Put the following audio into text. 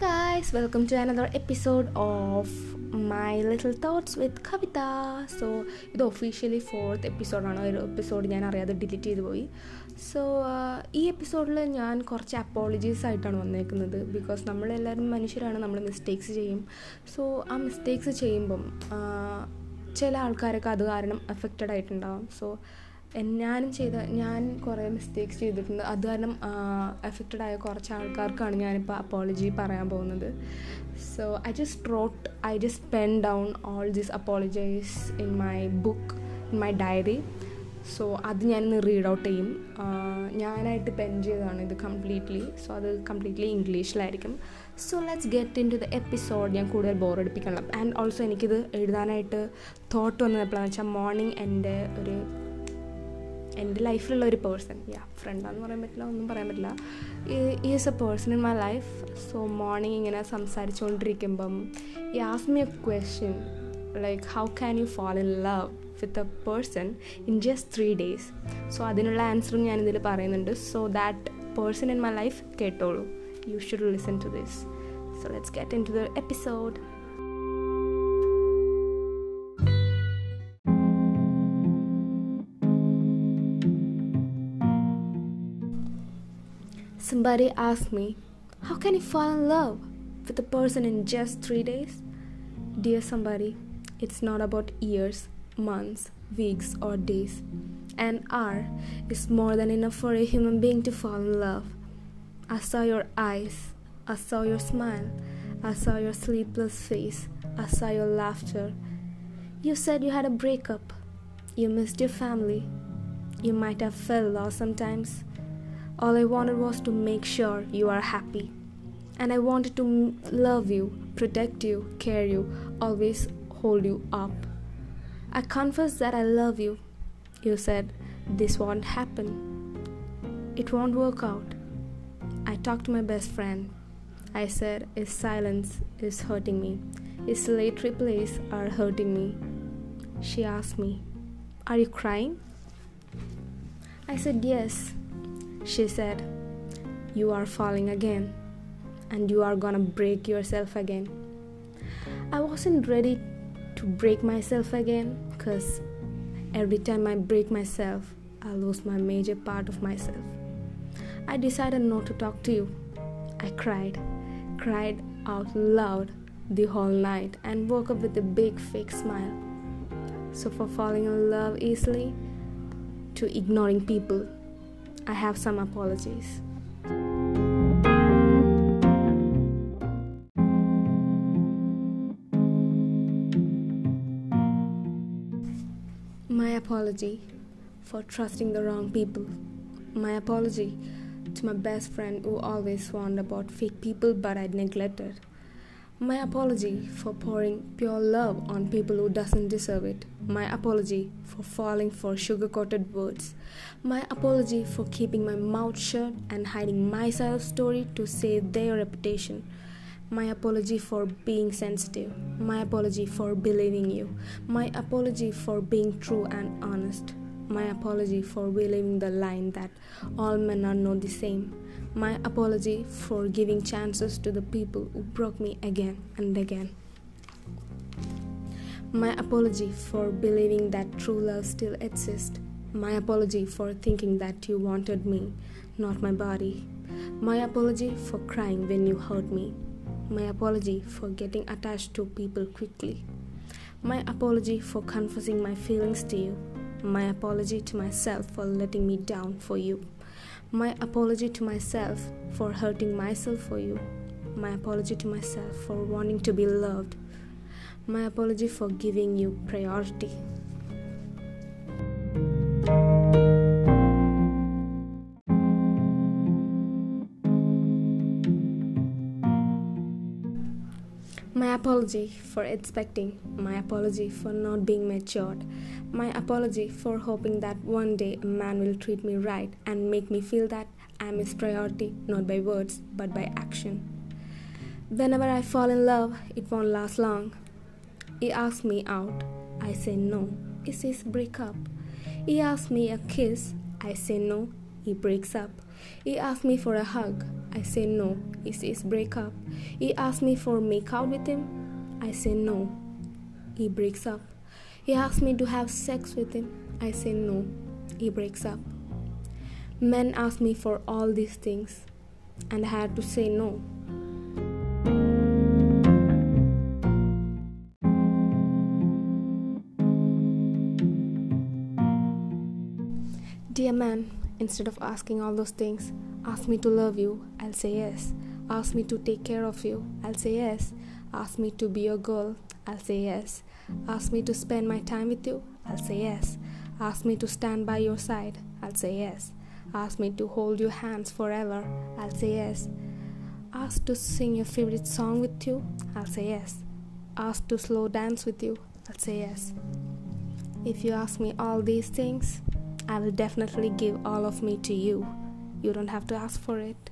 guys, welcome to another episode of My Little Thoughts with Kavitha so ഇത് officially fourth എപ്പിസോഡാണ് ഒരു episode ഞാൻ അറിയാതെ ഡിലീറ്റ് ചെയ്ത് പോയി. സോ ഈ എപ്പിസോഡിൽ ഞാൻ കുറച്ച് അപ്പോളജീസ് ആയിട്ടാണ് വന്നേക്കുന്നത്. ബിക്കോസ് നമ്മളെല്ലാവരും മനുഷ്യരാണ് നമ്മൾ മിസ്റ്റേക്സ് ചെയ്യും. സോ ആ മിസ്റ്റേക്സ് ചെയ്യുമ്പം ചില ആൾക്കാരൊക്കെ അത് കാരണം എഫക്റ്റഡ് ആയിട്ടുണ്ടാവും. സോ ഞാനും ചെയ്ത ഞാൻ കുറേ മിസ്റ്റേക്സ് ചെയ്തിട്ടുണ്ട്. അത് കാരണം എഫക്റ്റഡ് ആയ കുറച്ച് ആൾക്കാർക്കാണ് ഞാനിപ്പോൾ അപ്പോളജി പറയാൻ പോകുന്നത്. So I just wrote I just pen down all these apologise in my book in my diary so അത് ഞാനിന്ന് റീഡ് ഔട്ട് ചെയ്യും. ഞാനായിട്ട് പെൻ ചെയ്തതാണ് ഇത് കംപ്ലീറ്റ്ലി സോ അത് completely ഇംഗ്ലീഷിലായിരിക്കും. So let's get into the episode ഞാൻ കൂടുതൽ ബോറടിപ്പിക്കണം ആൻഡ് ഓൾസോ എനിക്കിത് എഴുതാനായിട്ട് തോട്ട് വന്നത് എപ്പോഴാണെന്ന് വെച്ചാൽ മോർണിംഗ് എന്റെ ഒരു എന്റെ ലൈഫിലുള്ള ഒരു പേഴ്സൺ യാ ഫ്രണ്ടാന്ന് പറയാൻ പറ്റില്ല ഒന്നും പറയാൻ പറ്റില്ല. Is a person in my life so morning ഇങ്ങനെ സംസാരിച്ചുകൊണ്ടിരിക്കുമ്പം ഈ ask me a question like how can you fall in love with a person in just three days so അതിനുള്ള ആൻസറും ഞാൻ ഞാനിതിൽ പറയുന്നുണ്ട്. So that person in my life കേട്ടോളൂ. You should listen to this so let's get into the episode Somebody asked me, How can you fall in love with a person in just three days? Dear somebody, it's not about years, months, weeks, or days. An hour is more than enough for a human being to fall in love. I saw your eyes, I saw your smile, I saw your sleepless face, I saw your laughter. You said you had a breakup, you missed your family, you might have felt lost sometimes. All I wanted was to make sure you are happy. And I wanted to love you, protect you, care you, always hold you up. I confess that I love you. You said, This won't happen. It won't work out. I talked to my best friend. I said, His silence is hurting me. His late replies are hurting me. She asked me, Are you crying? I said, Yes. She said, You are falling again, and you are gonna break yourself again. I wasn't ready to break myself again because every time I break myself, I lose my major part of myself. I decided not to talk to you. I cried, cried out loud the whole night, and woke up with a big fake smile. So, for falling in love easily, to ignoring people, I have some apologies. My apology for trusting the wrong people. My apology to my best friend who always warned about fake people but I neglected. My apology for pouring pure love on people who doesn't deserve it. My apology for falling for sugar-coated words. My apology for keeping my mouth shut and hiding my side of story to save their reputation. My apology for being sensitive. My apology for believing you. My apology for being true and honest. My apology for believing the line that all men are not the same. My apology for giving chances to the people who broke me again and again. My apology for believing that true love still exists. My apology for thinking that you wanted me, not my body. My apology for crying when you hurt me. My apology for getting attached to people quickly. My apology for confessing my feelings to you. My apology to myself for letting me down for you. My apology to myself for hurting myself for you. My apology to myself for wanting to be loved. My apology for giving you priority. My apology for expecting, my apology for not being matured, my apology for hoping that one day a man will treat me right and make me feel that I am his priority not by words but by action. Whenever I fall in love, it won't last long. He asks me out, I say no. He says break up. He asks me a kiss, I say no. He breaks up. He asks me for a hug, I say no. He says break up. He asks me for make out with him. I say no. He breaks up. He asks me to have sex with him. I say no. He breaks up. Men ask me for all these things, and I had to say no. Dear man, instead of asking all those things, ask me to love you, I'll say yes. Ask me to take care of you, I'll say yes. Ask me to be your girl, I'll say yes. Ask me to spend my time with you, I'll say yes. Ask me to stand by your side, I'll say yes. Ask me to hold your hands forever, I'll say yes. Ask to sing your favorite song with you, I'll say yes. Ask to slow dance with you, I'll say yes. If you ask me all these things, I will definitely give all of me to you. You don't have to ask for it.